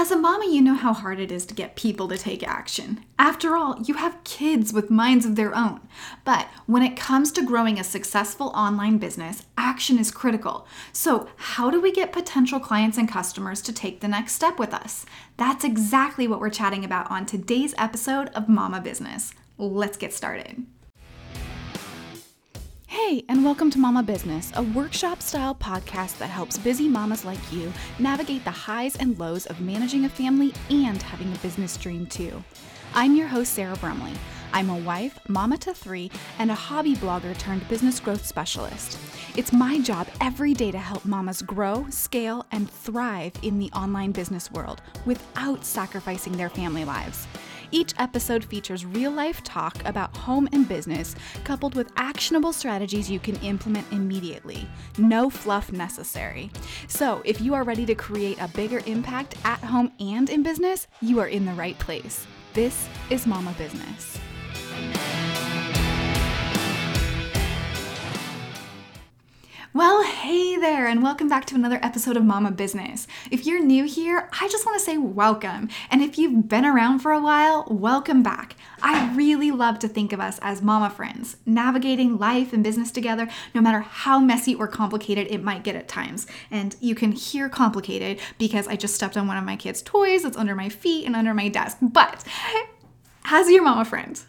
As a mama, you know how hard it is to get people to take action. After all, you have kids with minds of their own. But when it comes to growing a successful online business, action is critical. So, how do we get potential clients and customers to take the next step with us? That's exactly what we're chatting about on today's episode of Mama Business. Let's get started. Hey, and welcome to Mama Business, a workshop style podcast that helps busy mamas like you navigate the highs and lows of managing a family and having a business dream too. I'm your host, Sarah Brumley. I'm a wife, mama to three, and a hobby blogger turned business growth specialist. It's my job every day to help mamas grow, scale, and thrive in the online business world without sacrificing their family lives. Each episode features real life talk about home and business, coupled with actionable strategies you can implement immediately. No fluff necessary. So, if you are ready to create a bigger impact at home and in business, you are in the right place. This is Mama Business. Well, hey there, and welcome back to another episode of Mama Business. If you're new here, I just want to say welcome. And if you've been around for a while, welcome back. I really love to think of us as mama friends, navigating life and business together, no matter how messy or complicated it might get at times. And you can hear complicated because I just stepped on one of my kids' toys that's under my feet and under my desk. But as your mama friend,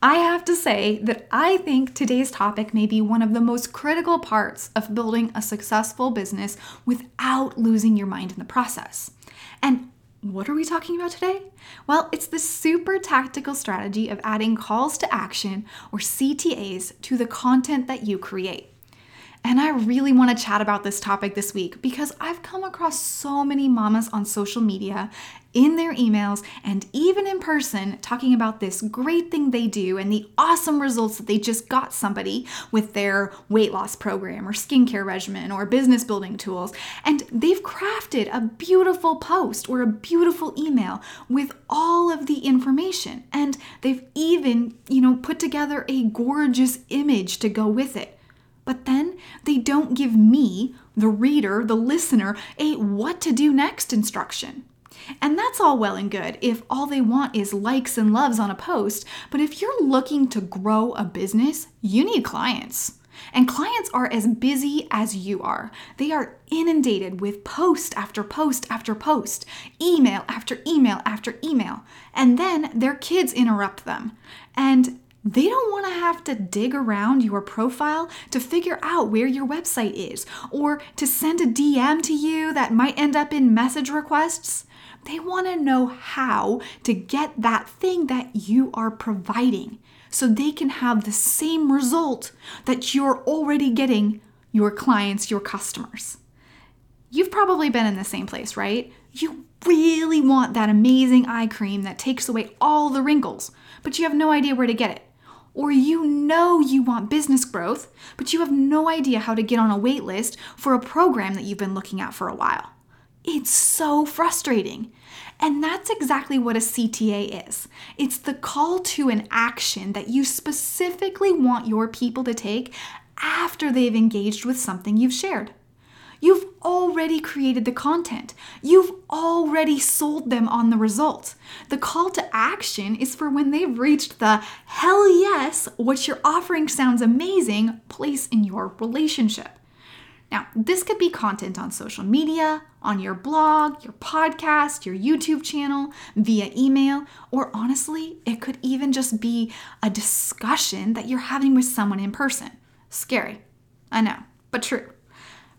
I have to say that I think today's topic may be one of the most critical parts of building a successful business without losing your mind in the process. And what are we talking about today? Well, it's the super tactical strategy of adding calls to action or CTAs to the content that you create. And I really want to chat about this topic this week because I've come across so many mamas on social media, in their emails, and even in person talking about this great thing they do and the awesome results that they just got somebody with their weight loss program or skincare regimen or business building tools. And they've crafted a beautiful post or a beautiful email with all of the information. And they've even, you know, put together a gorgeous image to go with it. But then they don't give me, the reader, the listener, a what to do next instruction. And that's all well and good if all they want is likes and loves on a post, but if you're looking to grow a business, you need clients. And clients are as busy as you are. They are inundated with post after post after post, email after email after email, and then their kids interrupt them. And they don't want to have to dig around your profile to figure out where your website is or to send a DM to you that might end up in message requests. They want to know how to get that thing that you are providing so they can have the same result that you're already getting your clients, your customers. You've probably been in the same place, right? You really want that amazing eye cream that takes away all the wrinkles, but you have no idea where to get it. Or you know you want business growth, but you have no idea how to get on a wait list for a program that you've been looking at for a while. It's so frustrating. And that's exactly what a CTA is it's the call to an action that you specifically want your people to take after they've engaged with something you've shared. You've already created the content. You've already sold them on the results. The call to action is for when they've reached the hell yes, what you're offering sounds amazing place in your relationship. Now, this could be content on social media, on your blog, your podcast, your YouTube channel, via email, or honestly, it could even just be a discussion that you're having with someone in person. Scary, I know, but true.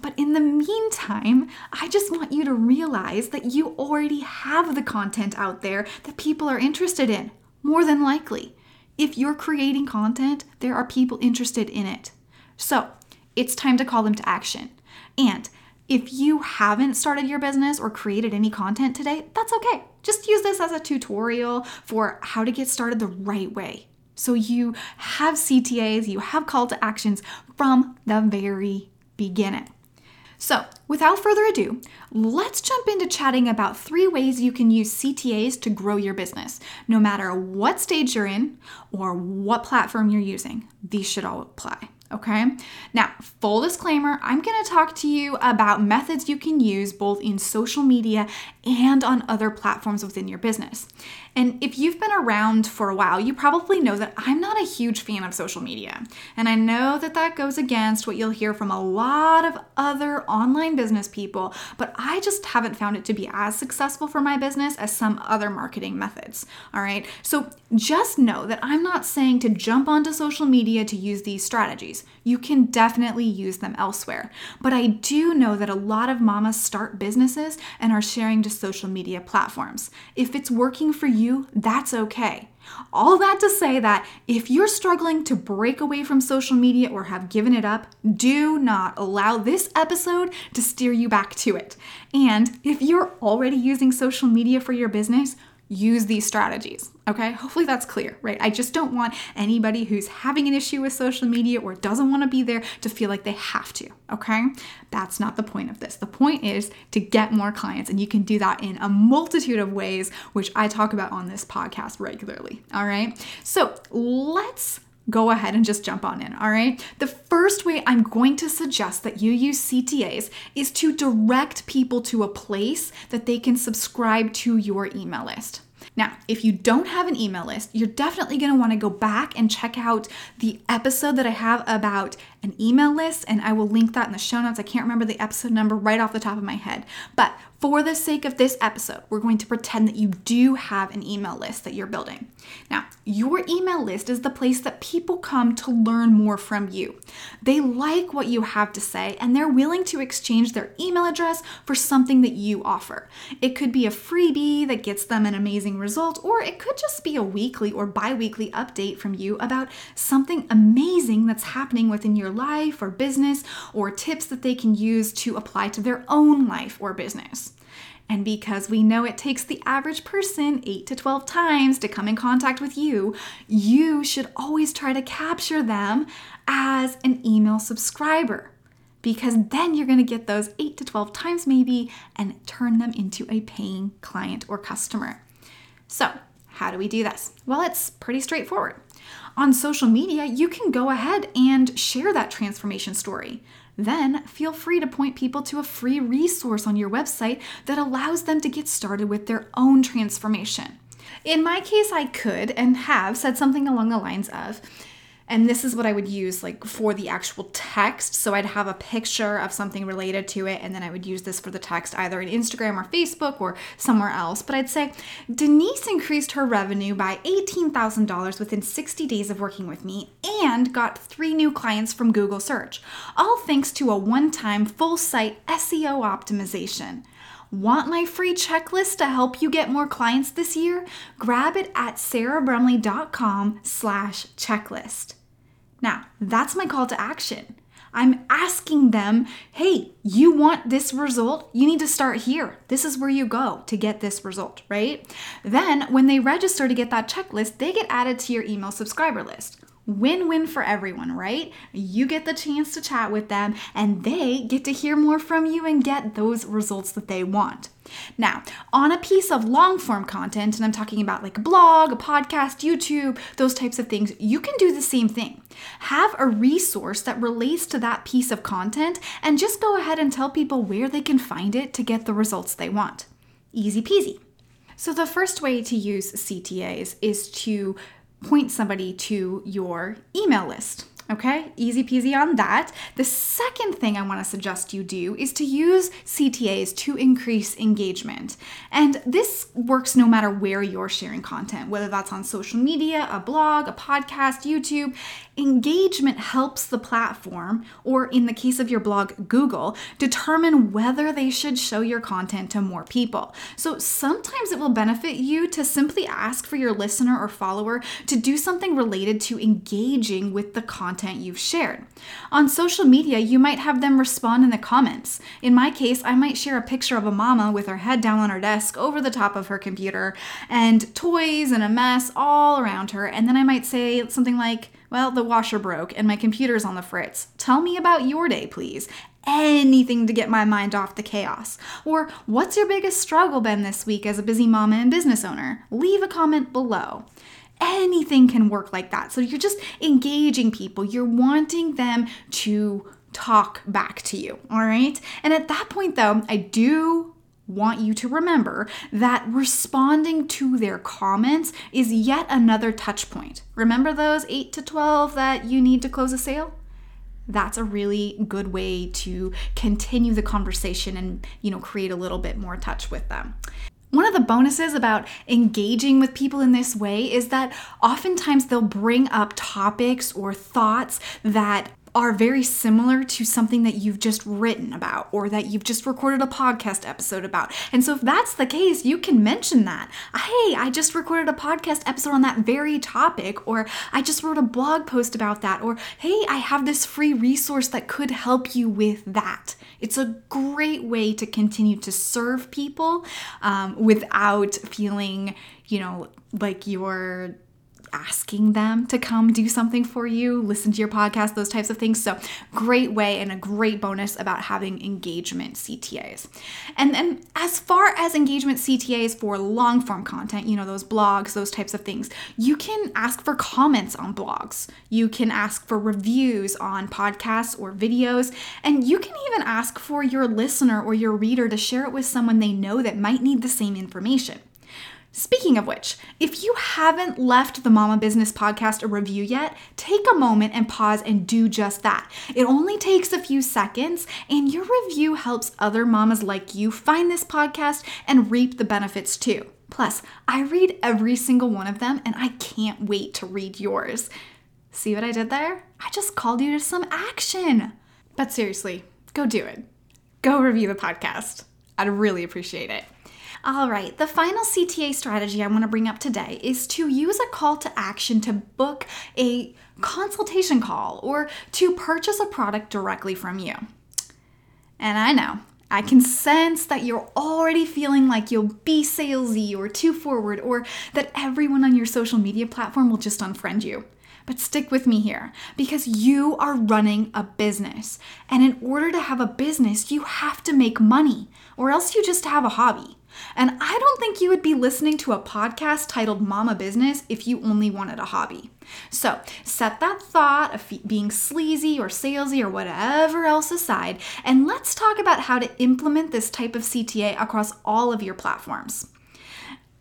But in the meantime, I just want you to realize that you already have the content out there that people are interested in, more than likely. If you're creating content, there are people interested in it. So it's time to call them to action. And if you haven't started your business or created any content today, that's okay. Just use this as a tutorial for how to get started the right way. So you have CTAs, you have call to actions from the very beginning. So, without further ado, let's jump into chatting about three ways you can use CTAs to grow your business, no matter what stage you're in or what platform you're using. These should all apply. Okay. Now, full disclaimer, I'm going to talk to you about methods you can use both in social media and on other platforms within your business. And if you've been around for a while, you probably know that I'm not a huge fan of social media. And I know that that goes against what you'll hear from a lot of other online business people, but I just haven't found it to be as successful for my business as some other marketing methods. All right. So just know that I'm not saying to jump onto social media to use these strategies. You can definitely use them elsewhere. But I do know that a lot of mamas start businesses and are sharing to social media platforms. If it's working for you, that's okay. All that to say that if you're struggling to break away from social media or have given it up, do not allow this episode to steer you back to it. And if you're already using social media for your business, use these strategies. Okay, hopefully that's clear, right? I just don't want anybody who's having an issue with social media or doesn't want to be there to feel like they have to. Okay, that's not the point of this. The point is to get more clients, and you can do that in a multitude of ways, which I talk about on this podcast regularly. All right, so let's go ahead and just jump on in, all right? The first way I'm going to suggest that you use CTAs is to direct people to a place that they can subscribe to your email list. Now, if you don't have an email list, you're definitely going to want to go back and check out the episode that I have about an email list, and I will link that in the show notes. I can't remember the episode number right off the top of my head. But for the sake of this episode, we're going to pretend that you do have an email list that you're building. Now, your email list is the place that people come to learn more from you. They like what you have to say and they're willing to exchange their email address for something that you offer. It could be a freebie that gets them an amazing result, or it could just be a weekly or bi weekly update from you about something amazing that's happening within your life or business, or tips that they can use to apply to their own life or business. And because we know it takes the average person 8 to 12 times to come in contact with you, you should always try to capture them as an email subscriber. Because then you're going to get those 8 to 12 times maybe and turn them into a paying client or customer. So, how do we do this? Well, it's pretty straightforward. On social media, you can go ahead and share that transformation story. Then feel free to point people to a free resource on your website that allows them to get started with their own transformation. In my case, I could and have said something along the lines of, and this is what I would use like for the actual text. So I'd have a picture of something related to it, and then I would use this for the text either in Instagram or Facebook or somewhere else. But I'd say Denise increased her revenue by $18,000 within 60 days of working with me and got three new clients from Google search, all thanks to a one time full site SEO optimization. Want my free checklist to help you get more clients this year? Grab it at sarahbrumley.com slash checklist. Now, that's my call to action. I'm asking them, hey, you want this result? You need to start here. This is where you go to get this result, right? Then, when they register to get that checklist, they get added to your email subscriber list. Win win for everyone, right? You get the chance to chat with them, and they get to hear more from you and get those results that they want. Now, on a piece of long form content, and I'm talking about like a blog, a podcast, YouTube, those types of things, you can do the same thing. Have a resource that relates to that piece of content and just go ahead and tell people where they can find it to get the results they want. Easy peasy. So, the first way to use CTAs is to point somebody to your email list. Okay, easy peasy on that. The second thing I want to suggest you do is to use CTAs to increase engagement. And this works no matter where you're sharing content, whether that's on social media, a blog, a podcast, YouTube. Engagement helps the platform, or in the case of your blog, Google, determine whether they should show your content to more people. So sometimes it will benefit you to simply ask for your listener or follower to do something related to engaging with the content you've shared. On social media, you might have them respond in the comments. In my case, I might share a picture of a mama with her head down on her desk over the top of her computer and toys and a mess all around her, and then I might say something like, well, the washer broke and my computer's on the fritz. Tell me about your day, please. Anything to get my mind off the chaos. Or, what's your biggest struggle been this week as a busy mama and business owner? Leave a comment below. Anything can work like that. So you're just engaging people, you're wanting them to talk back to you, all right? And at that point, though, I do want you to remember that responding to their comments is yet another touch point. Remember those 8 to 12 that you need to close a sale? That's a really good way to continue the conversation and, you know, create a little bit more touch with them. One of the bonuses about engaging with people in this way is that oftentimes they'll bring up topics or thoughts that are very similar to something that you've just written about or that you've just recorded a podcast episode about. And so, if that's the case, you can mention that. Hey, I just recorded a podcast episode on that very topic, or I just wrote a blog post about that, or hey, I have this free resource that could help you with that. It's a great way to continue to serve people um, without feeling, you know, like you're asking them to come do something for you, listen to your podcast, those types of things. So, great way and a great bonus about having engagement CTAs. And then, as far as engagement CTAs for long form content, you know, those blogs, those types of things, you can ask for comments on blogs. You can ask for reviews on podcasts or videos. And you can even ask for your listener or your reader to share it with someone they know that might need the same information. Speaking of which, if you haven't left the Mama Business podcast a review yet, take a moment and pause and do just that. It only takes a few seconds, and your review helps other mamas like you find this podcast and reap the benefits too. Plus, I read every single one of them, and I can't wait to read yours. See what I did there? I just called you to some action. But seriously, go do it. Go review the podcast. I'd really appreciate it. All right, the final CTA strategy I want to bring up today is to use a call to action to book a consultation call or to purchase a product directly from you. And I know, I can sense that you're already feeling like you'll be salesy or too forward or that everyone on your social media platform will just unfriend you. But stick with me here because you are running a business. And in order to have a business, you have to make money, or else you just have a hobby. And I don't think you would be listening to a podcast titled Mama Business if you only wanted a hobby. So set that thought of being sleazy or salesy or whatever else aside, and let's talk about how to implement this type of CTA across all of your platforms.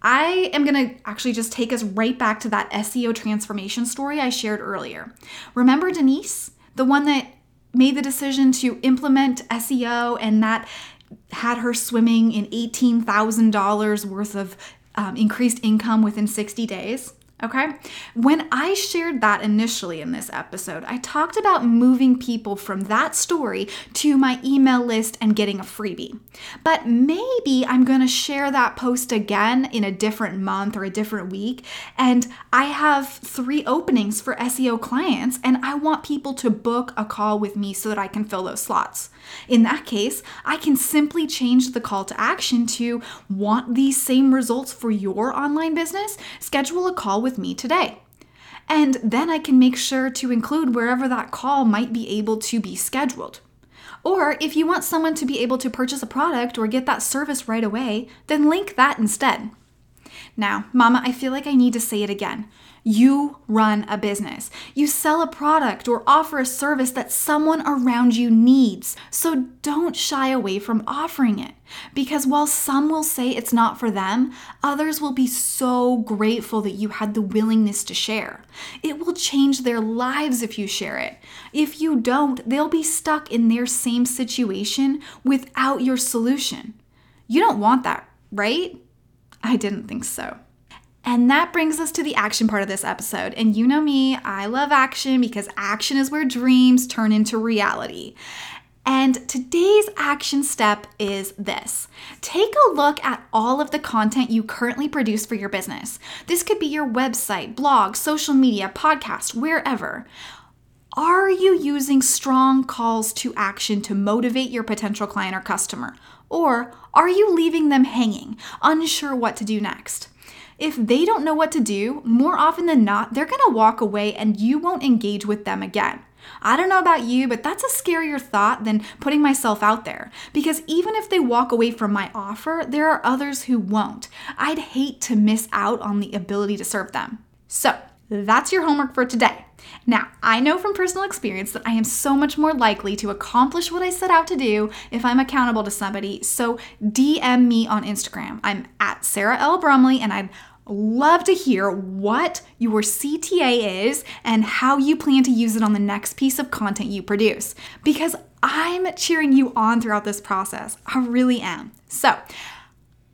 I am going to actually just take us right back to that SEO transformation story I shared earlier. Remember Denise, the one that made the decision to implement SEO and that had her swimming in $18,000 worth of um, increased income within 60 days. Okay. When I shared that initially in this episode, I talked about moving people from that story to my email list and getting a freebie. But maybe I'm going to share that post again in a different month or a different week. And I have three openings for SEO clients, and I want people to book a call with me so that I can fill those slots. In that case, I can simply change the call to action to want these same results for your online business? Schedule a call with me today. And then I can make sure to include wherever that call might be able to be scheduled. Or if you want someone to be able to purchase a product or get that service right away, then link that instead. Now, Mama, I feel like I need to say it again. You run a business. You sell a product or offer a service that someone around you needs. So don't shy away from offering it. Because while some will say it's not for them, others will be so grateful that you had the willingness to share. It will change their lives if you share it. If you don't, they'll be stuck in their same situation without your solution. You don't want that, right? I didn't think so. And that brings us to the action part of this episode. And you know me, I love action because action is where dreams turn into reality. And today's action step is this take a look at all of the content you currently produce for your business. This could be your website, blog, social media, podcast, wherever. Are you using strong calls to action to motivate your potential client or customer? Or are you leaving them hanging, unsure what to do next? If they don't know what to do, more often than not, they're gonna walk away and you won't engage with them again. I don't know about you, but that's a scarier thought than putting myself out there. Because even if they walk away from my offer, there are others who won't. I'd hate to miss out on the ability to serve them. So, that's your homework for today. Now, I know from personal experience that I am so much more likely to accomplish what I set out to do if I'm accountable to somebody. So, DM me on Instagram. I'm at Sarah L. Brumley, and I'd love to hear what your CTA is and how you plan to use it on the next piece of content you produce. Because I'm cheering you on throughout this process. I really am. So,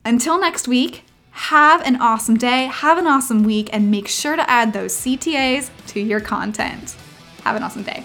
until next week, have an awesome day, have an awesome week, and make sure to add those CTAs to your content. Have an awesome day.